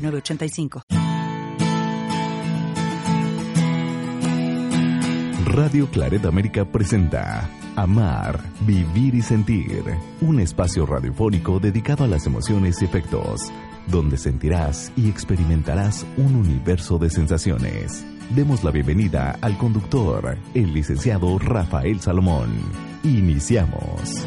906985. Radio Claret América presenta Amar, Vivir y Sentir, un espacio radiofónico dedicado a las emociones y efectos, donde sentirás y experimentarás un universo de sensaciones. Demos la bienvenida al conductor, el licenciado Rafael Salomón. Iniciamos.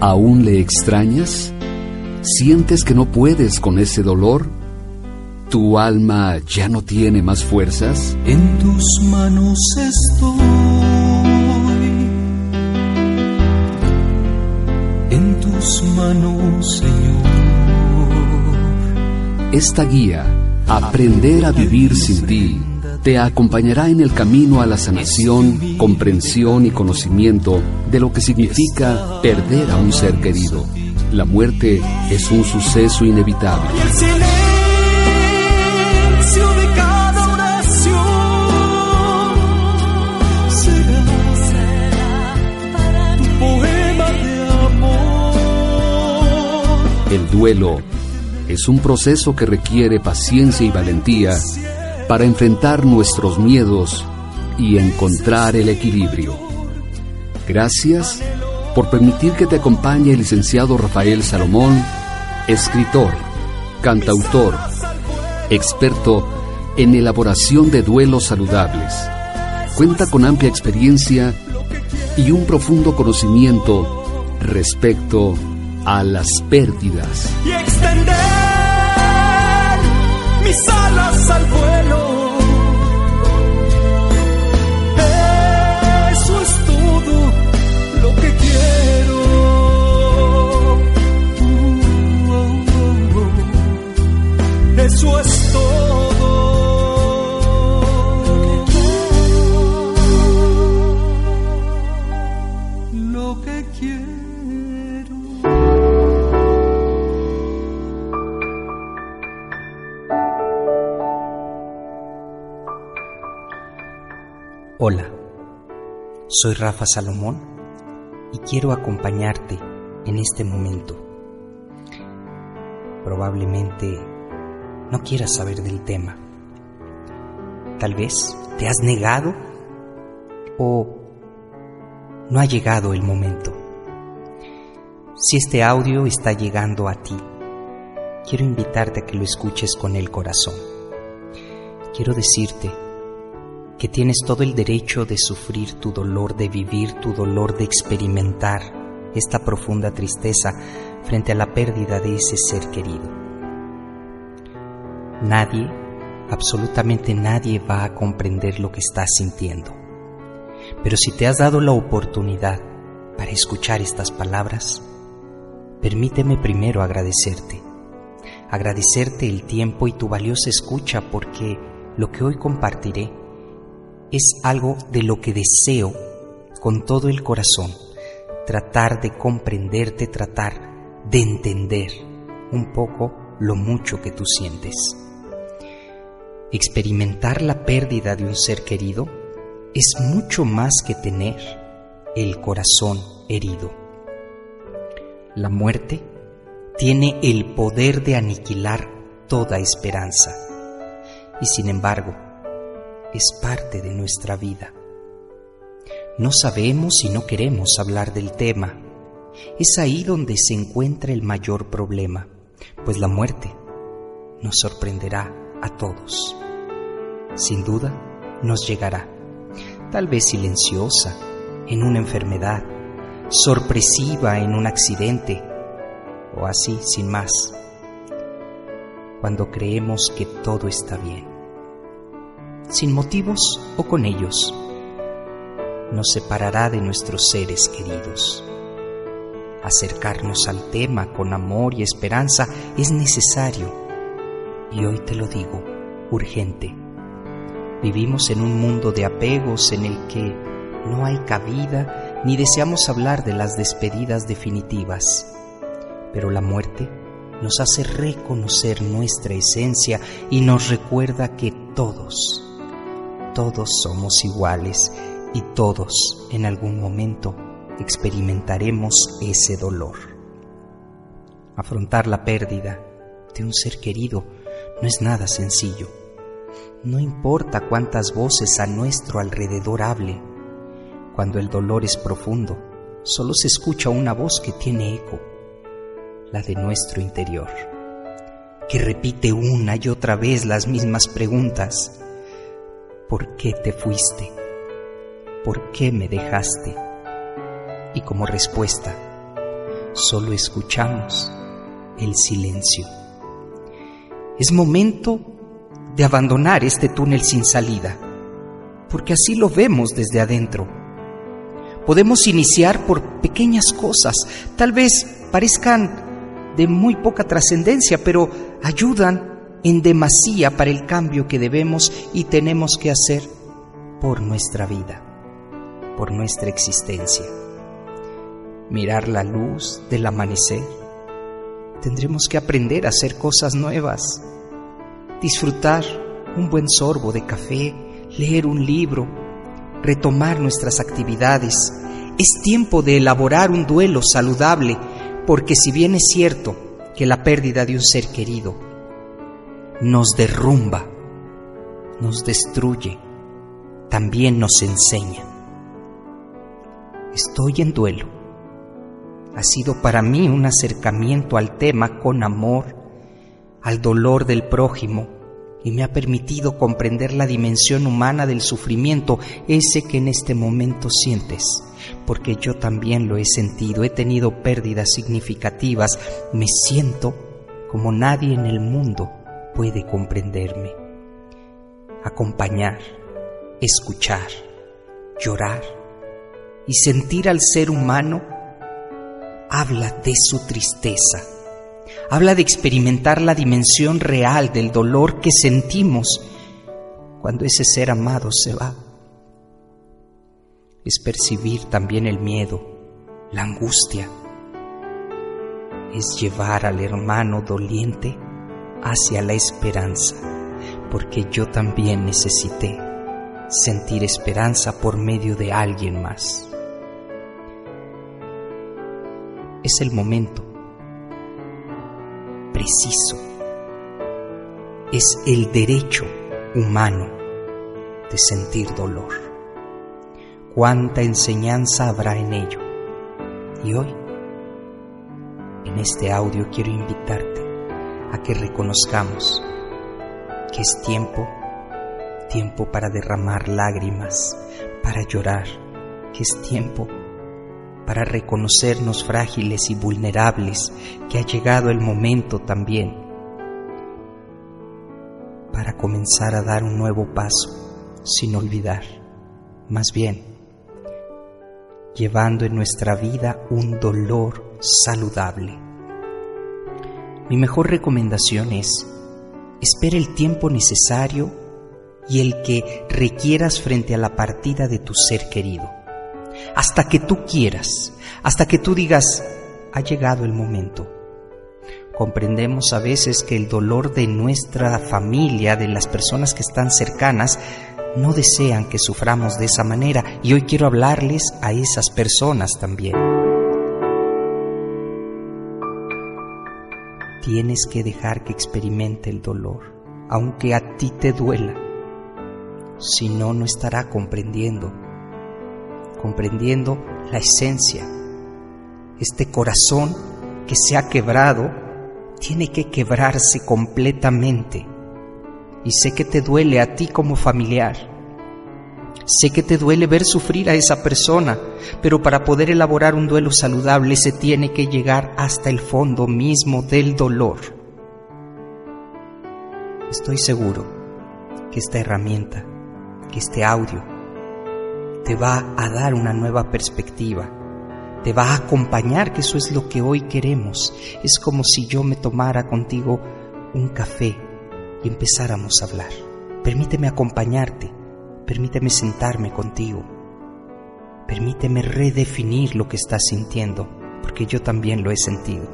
¿Aún le extrañas? ¿Sientes que no puedes con ese dolor? ¿Tu alma ya no tiene más fuerzas? En tus manos estoy. En tus manos, Señor. Esta guía, Aprender a vivir sin ti, te acompañará en el camino a la sanación, comprensión y conocimiento de lo que significa perder a un ser querido. La muerte es un suceso inevitable. El duelo es un proceso que requiere paciencia y valentía para enfrentar nuestros miedos y encontrar el equilibrio. Gracias por permitir que te acompañe el licenciado Rafael Salomón, escritor, cantautor, experto en elaboración de duelos saludables. Cuenta con amplia experiencia y un profundo conocimiento respecto a las pérdidas. y extender mis alas al vuelo. Hola, soy Rafa Salomón y quiero acompañarte en este momento. Probablemente no quieras saber del tema. Tal vez te has negado o no ha llegado el momento. Si este audio está llegando a ti, quiero invitarte a que lo escuches con el corazón. Quiero decirte que tienes todo el derecho de sufrir tu dolor, de vivir tu dolor, de experimentar esta profunda tristeza frente a la pérdida de ese ser querido. Nadie, absolutamente nadie va a comprender lo que estás sintiendo. Pero si te has dado la oportunidad para escuchar estas palabras, permíteme primero agradecerte. Agradecerte el tiempo y tu valiosa escucha porque lo que hoy compartiré es algo de lo que deseo con todo el corazón, tratar de comprenderte, tratar de entender un poco lo mucho que tú sientes. Experimentar la pérdida de un ser querido es mucho más que tener el corazón herido. La muerte tiene el poder de aniquilar toda esperanza y sin embargo es parte de nuestra vida. No sabemos y no queremos hablar del tema. Es ahí donde se encuentra el mayor problema, pues la muerte nos sorprenderá a todos. Sin duda, nos llegará, tal vez silenciosa, en una enfermedad, sorpresiva en un accidente, o así, sin más. cuando creemos que todo está bien. Sin motivos o con ellos, nos separará de nuestros seres queridos. Acercarnos al tema con amor y esperanza es necesario y hoy te lo digo, urgente. Vivimos en un mundo de apegos en el que no hay cabida ni deseamos hablar de las despedidas definitivas, pero la muerte nos hace reconocer nuestra esencia y nos recuerda que todos, todos somos iguales y todos en algún momento experimentaremos ese dolor. Afrontar la pérdida de un ser querido no es nada sencillo. No importa cuántas voces a nuestro alrededor hable, cuando el dolor es profundo, solo se escucha una voz que tiene eco, la de nuestro interior, que repite una y otra vez las mismas preguntas. ¿Por qué te fuiste? ¿Por qué me dejaste? Y como respuesta, solo escuchamos el silencio. Es momento de abandonar este túnel sin salida, porque así lo vemos desde adentro. Podemos iniciar por pequeñas cosas, tal vez parezcan de muy poca trascendencia, pero ayudan en demasía para el cambio que debemos y tenemos que hacer por nuestra vida, por nuestra existencia. Mirar la luz del amanecer tendremos que aprender a hacer cosas nuevas, disfrutar un buen sorbo de café, leer un libro, retomar nuestras actividades. Es tiempo de elaborar un duelo saludable, porque si bien es cierto que la pérdida de un ser querido nos derrumba, nos destruye, también nos enseña. Estoy en duelo. Ha sido para mí un acercamiento al tema con amor, al dolor del prójimo, y me ha permitido comprender la dimensión humana del sufrimiento, ese que en este momento sientes, porque yo también lo he sentido, he tenido pérdidas significativas, me siento como nadie en el mundo puede comprenderme. Acompañar, escuchar, llorar y sentir al ser humano habla de su tristeza, habla de experimentar la dimensión real del dolor que sentimos cuando ese ser amado se va. Es percibir también el miedo, la angustia, es llevar al hermano doliente hacia la esperanza, porque yo también necesité sentir esperanza por medio de alguien más. es el momento preciso. Es el derecho humano de sentir dolor. Cuánta enseñanza habrá en ello. Y hoy, en este audio, quiero invitarte a que reconozcamos que es tiempo, tiempo para derramar lágrimas, para llorar, que es tiempo para reconocernos frágiles y vulnerables, que ha llegado el momento también para comenzar a dar un nuevo paso, sin olvidar, más bien, llevando en nuestra vida un dolor saludable. Mi mejor recomendación es, espera el tiempo necesario y el que requieras frente a la partida de tu ser querido hasta que tú quieras, hasta que tú digas, ha llegado el momento. Comprendemos a veces que el dolor de nuestra familia, de las personas que están cercanas, no desean que suframos de esa manera y hoy quiero hablarles a esas personas también. Tienes que dejar que experimente el dolor, aunque a ti te duela. Si no, no estará comprendiendo comprendiendo la esencia. Este corazón que se ha quebrado tiene que quebrarse completamente. Y sé que te duele a ti como familiar. Sé que te duele ver sufrir a esa persona, pero para poder elaborar un duelo saludable se tiene que llegar hasta el fondo mismo del dolor. estoy seguro que esta herramienta, que este audio, te va a dar una nueva perspectiva, te va a acompañar, que eso es lo que hoy queremos. Es como si yo me tomara contigo un café y empezáramos a hablar. Permíteme acompañarte, permíteme sentarme contigo, permíteme redefinir lo que estás sintiendo, porque yo también lo he sentido.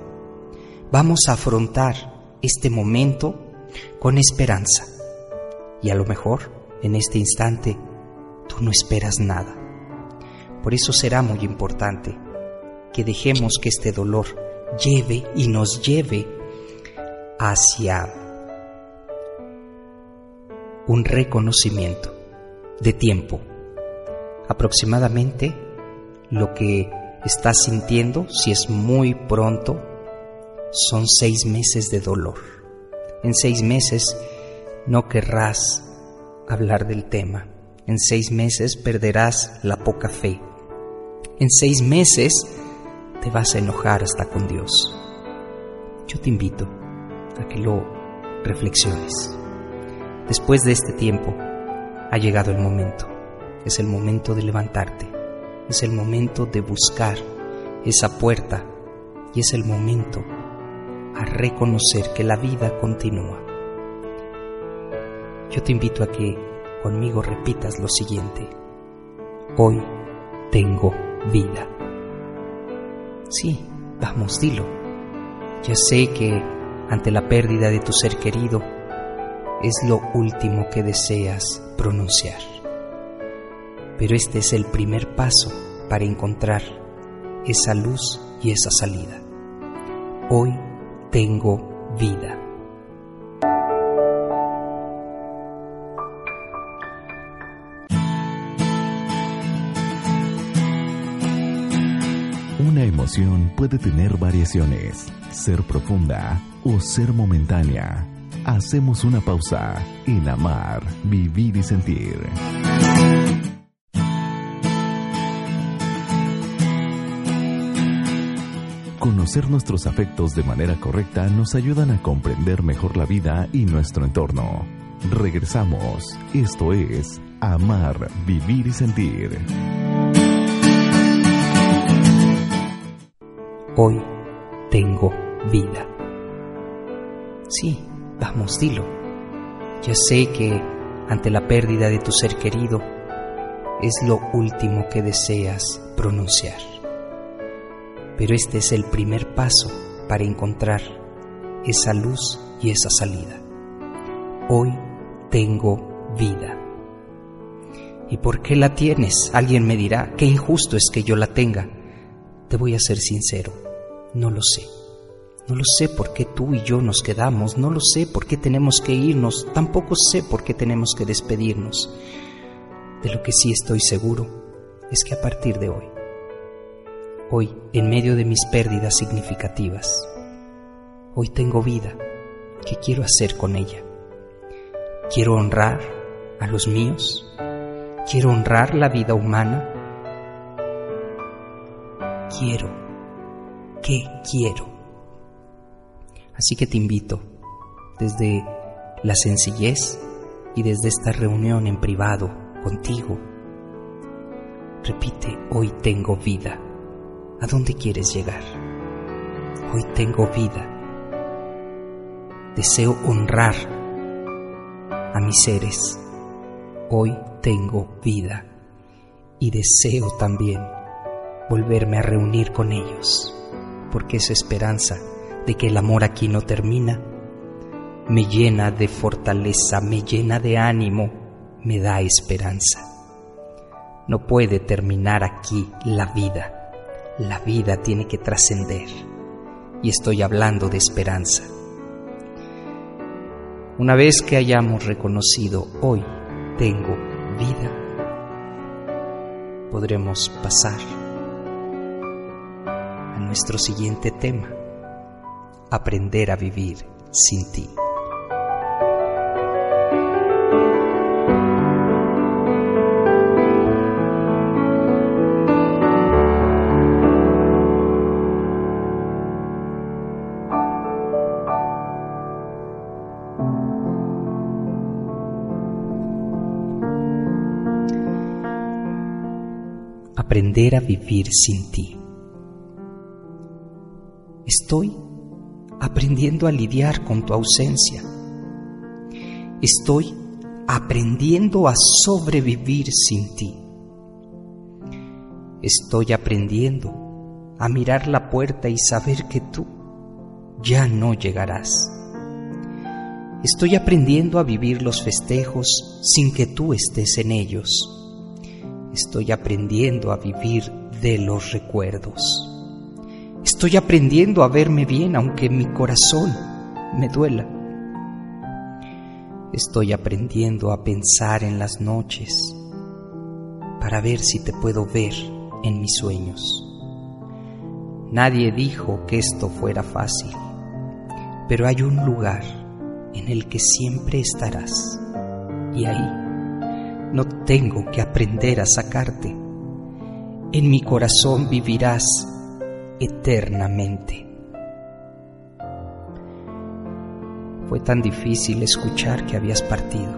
Vamos a afrontar este momento con esperanza. Y a lo mejor, en este instante, tú no esperas nada. Por eso será muy importante que dejemos que este dolor lleve y nos lleve hacia un reconocimiento de tiempo. Aproximadamente lo que estás sintiendo, si es muy pronto, son seis meses de dolor. En seis meses no querrás hablar del tema. En seis meses perderás la poca fe. En seis meses te vas a enojar hasta con Dios. Yo te invito a que lo reflexiones. Después de este tiempo ha llegado el momento. Es el momento de levantarte. Es el momento de buscar esa puerta y es el momento a reconocer que la vida continúa. Yo te invito a que conmigo repitas lo siguiente. Hoy tengo vida. Sí, vamos, dilo. Ya sé que ante la pérdida de tu ser querido es lo último que deseas pronunciar. Pero este es el primer paso para encontrar esa luz y esa salida. Hoy tengo vida. Una emoción puede tener variaciones, ser profunda o ser momentánea. Hacemos una pausa en amar, vivir y sentir. Conocer nuestros afectos de manera correcta nos ayudan a comprender mejor la vida y nuestro entorno. Regresamos. Esto es Amar, Vivir y Sentir. Hoy tengo vida. Sí, vamos, dilo. Ya sé que ante la pérdida de tu ser querido es lo último que deseas pronunciar pero este es el primer paso para encontrar esa luz y esa salida. Hoy tengo vida. ¿Y por qué la tienes? Alguien me dirá, qué injusto es que yo la tenga. Te voy a ser sincero, no lo sé. No lo sé por qué tú y yo nos quedamos, no lo sé por qué tenemos que irnos, tampoco sé por qué tenemos que despedirnos. De lo que sí estoy seguro es que a partir de hoy hoy en medio de mis pérdidas significativas. Hoy tengo vida. ¿Qué quiero hacer con ella? ¿Quiero honrar a los míos? ¿Quiero honrar la vida humana? Quiero. ¿Qué quiero? Así que te invito desde la sencillez y desde esta reunión en privado contigo. Repite, hoy tengo vida. ¿A dónde quieres llegar? Hoy tengo vida. Deseo honrar a mis seres. Hoy tengo vida y deseo también volverme a reunir con ellos, porque esa esperanza de que el amor aquí no termina me llena de fortaleza, me llena de ánimo, me da esperanza. No puede terminar aquí la vida la vida tiene que trascender. Y estoy hablando de esperanza. Una vez que hayamos reconocido hoy tengo vida, podremos pasar a nuestro siguiente tema, aprender a vivir sin ti. aprender a vivir sin ti. Estoy aprendiendo a lidiar con tu ausencia. Estoy aprendiendo a sobrevivir sin ti. Estoy aprendiendo a mirar la puerta y saber que tú ya no llegarás. Estoy aprendiendo a vivir los festejos sin que tú estés en ellos. Estoy aprendiendo a vivir de los recuerdos. Estoy aprendiendo a verme bien aunque mi corazón me duela. Estoy aprendiendo a pensar en las noches para ver si te puedo ver en mis sueños. Nadie dijo que esto fuera fácil, pero hay un lugar en el que siempre estarás y ahí no tengo que aprender a sacarte. En mi corazón vivirás eternamente. Fue tan difícil escuchar que habías partido,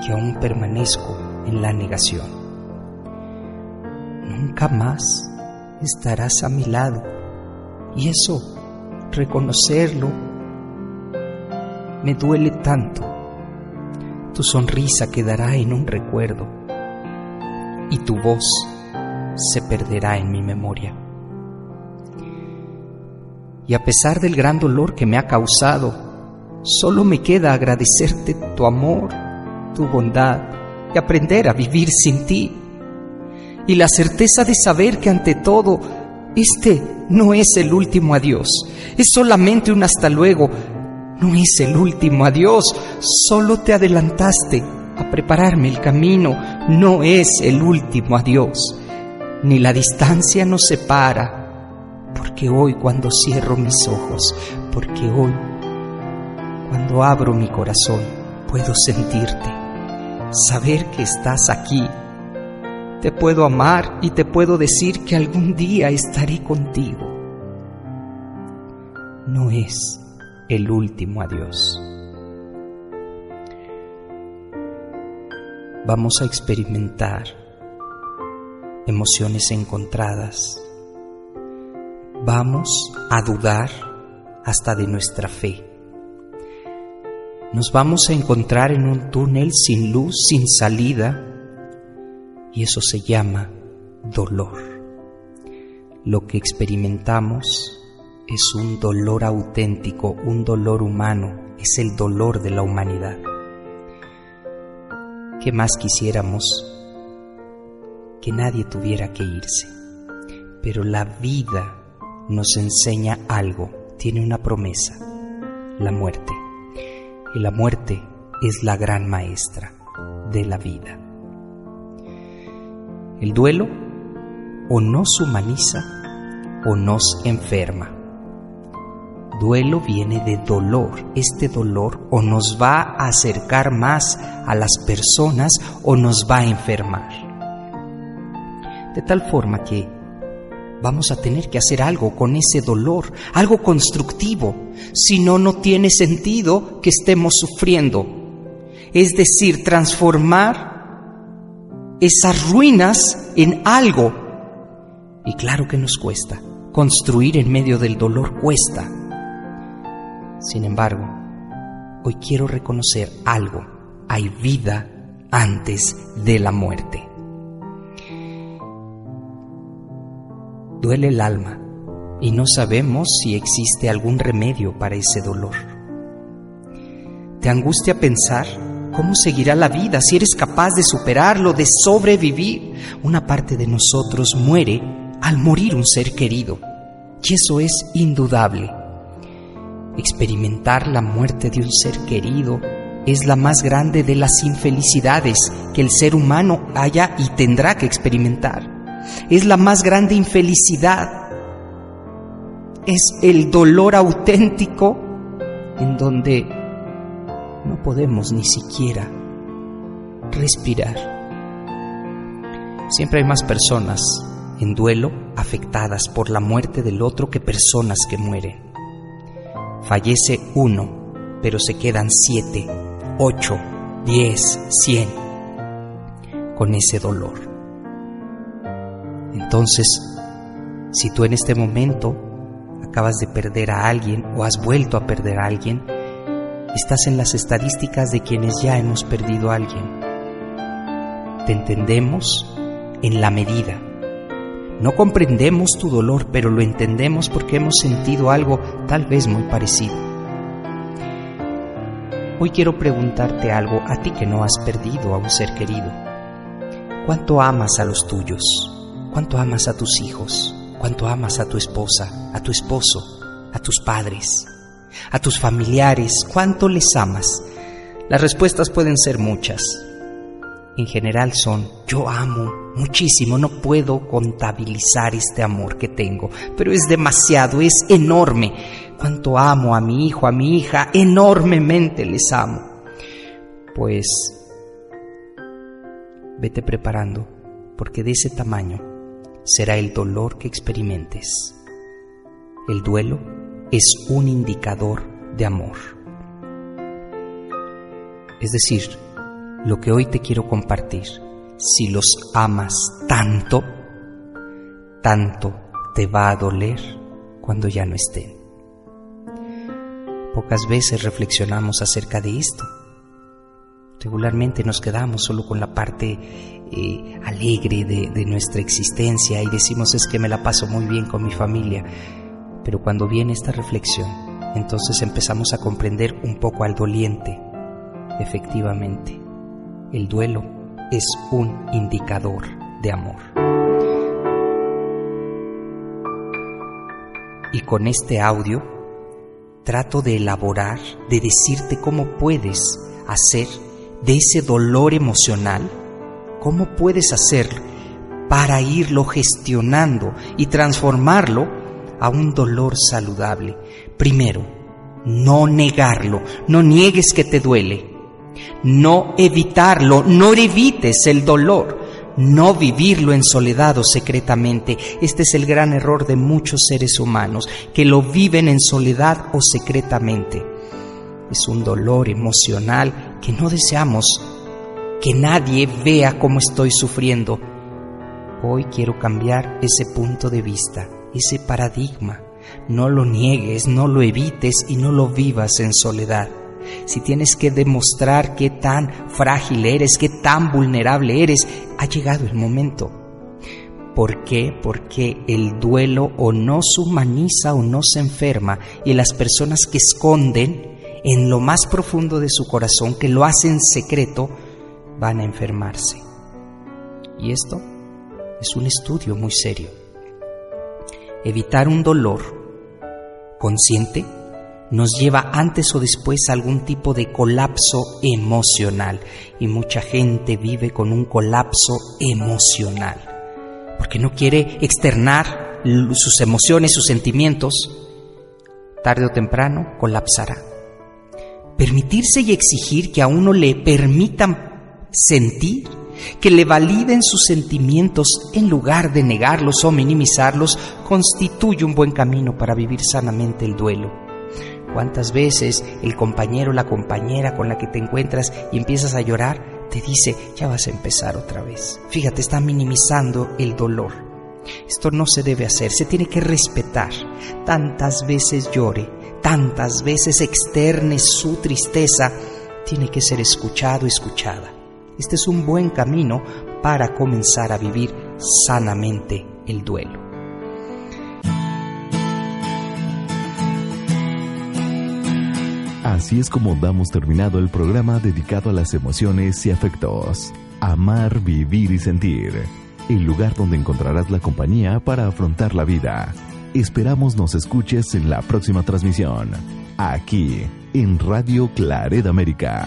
que aún permanezco en la negación. Nunca más estarás a mi lado y eso, reconocerlo, me duele tanto. Tu sonrisa quedará en un recuerdo y tu voz se perderá en mi memoria. Y a pesar del gran dolor que me ha causado, Solo me queda agradecerte tu amor, tu bondad y aprender a vivir sin ti. Y la certeza de saber que ante todo, este no es el último adiós, es solamente un hasta luego, no es el último adiós, solo te adelantaste a prepararme el camino, no es el último adiós, ni la distancia nos separa, porque hoy cuando cierro mis ojos, porque hoy cuando abro mi corazón, puedo sentirte, saber que estás aquí. Te puedo amar y te puedo decir que algún día estaré contigo. No es el último adiós. Vamos a experimentar emociones encontradas. Vamos a dudar hasta de nuestra fe nos vamos a encontrar en un túnel sin luz, sin salida, y eso se llama dolor. Lo que experimentamos es un dolor auténtico, un dolor humano, es el dolor de la humanidad. ¿Qué más quisiéramos? Que nadie tuviera que irse. Pero la vida nos enseña algo, tiene una promesa, la muerte y la muerte es la gran maestra de la vida. El duelo o nos humaniza o nos enferma. Duelo viene de dolor. Este dolor o nos va a acercar más a las personas o nos va a enfermar. De tal forma que vamos a tener que hacer algo con ese dolor, algo constructivo, si no, no tiene sentido que estemos sufriendo. Es decir, transformar esas ruinas en algo. Y claro que nos cuesta, construir en medio del dolor cuesta. Sin embargo, hoy quiero reconocer algo, hay vida antes de la muerte. Duele el alma y no sabemos si existe algún remedio para ese dolor. ¿Te angustia pensar cómo seguirá la vida si eres capaz de superarlo, de sobrevivir? Una parte de nosotros muere al morir un ser querido y eso es indudable. Experimentar la muerte de un ser querido es la más grande de las infelicidades que el ser humano haya y tendrá que experimentar es la más grande infelicidad, es el dolor auténtico en donde no podemos ni siquiera respirar. Siempre hay más personas en duelo afectadas por la muerte del otro que personas que mueren. Fallece uno, pero se quedan siete, ocho, diez, cien con ese dolor. Entonces, si tú en este momento acabas de perder a alguien o has vuelto a perder a alguien, estás en las estadísticas de quienes ya hemos perdido a alguien. Te entendemos en la medida. No comprendemos tu dolor, pero lo entendemos porque hemos sentido algo tal vez muy parecido. Hoy quiero preguntarte algo a ti que no has perdido a un ser querido. ¿Cuánto amas a los tuyos? ¿Cuánto amas a tus hijos? cuánto amas a tu esposa, a tu esposo, a tus padres, a tus familiares, cuánto les amas. Las respuestas pueden ser muchas. En general son, yo amo muchísimo, no puedo contabilizar este amor que tengo, pero es demasiado, es enorme. Cuánto amo a mi hijo, a mi hija, enormemente les amo. Pues vete preparando, porque de ese tamaño será el dolor que experimentes. El duelo es un indicador de amor. Es decir, lo que hoy te quiero compartir, si los amas tanto, tanto te va a doler cuando ya no estén. Pocas veces reflexionamos acerca de esto. Regularmente nos quedamos solo con la parte alegre de, de nuestra existencia y decimos es que me la paso muy bien con mi familia. Pero cuando viene esta reflexión, entonces empezamos a comprender un poco al doliente. Efectivamente, el duelo es un indicador de amor. Y con este audio trato de elaborar, de decirte cómo puedes hacer de ese dolor emocional ¿Cómo puedes hacer para irlo gestionando y transformarlo a un dolor saludable? Primero, no negarlo, no niegues que te duele. No evitarlo, no evites el dolor. No vivirlo en soledad o secretamente. Este es el gran error de muchos seres humanos, que lo viven en soledad o secretamente. Es un dolor emocional que no deseamos que nadie vea cómo estoy sufriendo. Hoy quiero cambiar ese punto de vista, ese paradigma. No lo niegues, no lo evites y no lo vivas en soledad. Si tienes que demostrar qué tan frágil eres, qué tan vulnerable eres, ha llegado el momento. ¿Por qué? Porque el duelo o no se humaniza o no se enferma y las personas que esconden en lo más profundo de su corazón, que lo hacen secreto, van a enfermarse. Y esto es un estudio muy serio. Evitar un dolor consciente nos lleva antes o después a algún tipo de colapso emocional y mucha gente vive con un colapso emocional porque no quiere externar sus emociones, sus sentimientos, tarde o temprano colapsará. Permitirse y exigir que a uno le permitan sentir, que le validen sus sentimientos en lugar de negarlos o minimizarlos, constituye un buen camino para vivir sanamente el duelo. ¿Cuántas veces el compañero o la compañera con la que te encuentras y empiezas a llorar te dice, ya vas a empezar otra vez? Fíjate, está minimizando el dolor. Esto no se debe hacer, se tiene que respetar. Tantas veces llore, tantas veces externe su tristeza, tiene que ser escuchado, escuchada. Este es un buen camino para comenzar a vivir sanamente el duelo. Así es como damos terminado el programa dedicado a las emociones y afectos. Amar, vivir y sentir. El lugar donde encontrarás la compañía para afrontar la vida. Esperamos nos escuches en la próxima transmisión. Aquí, en Radio Claret América.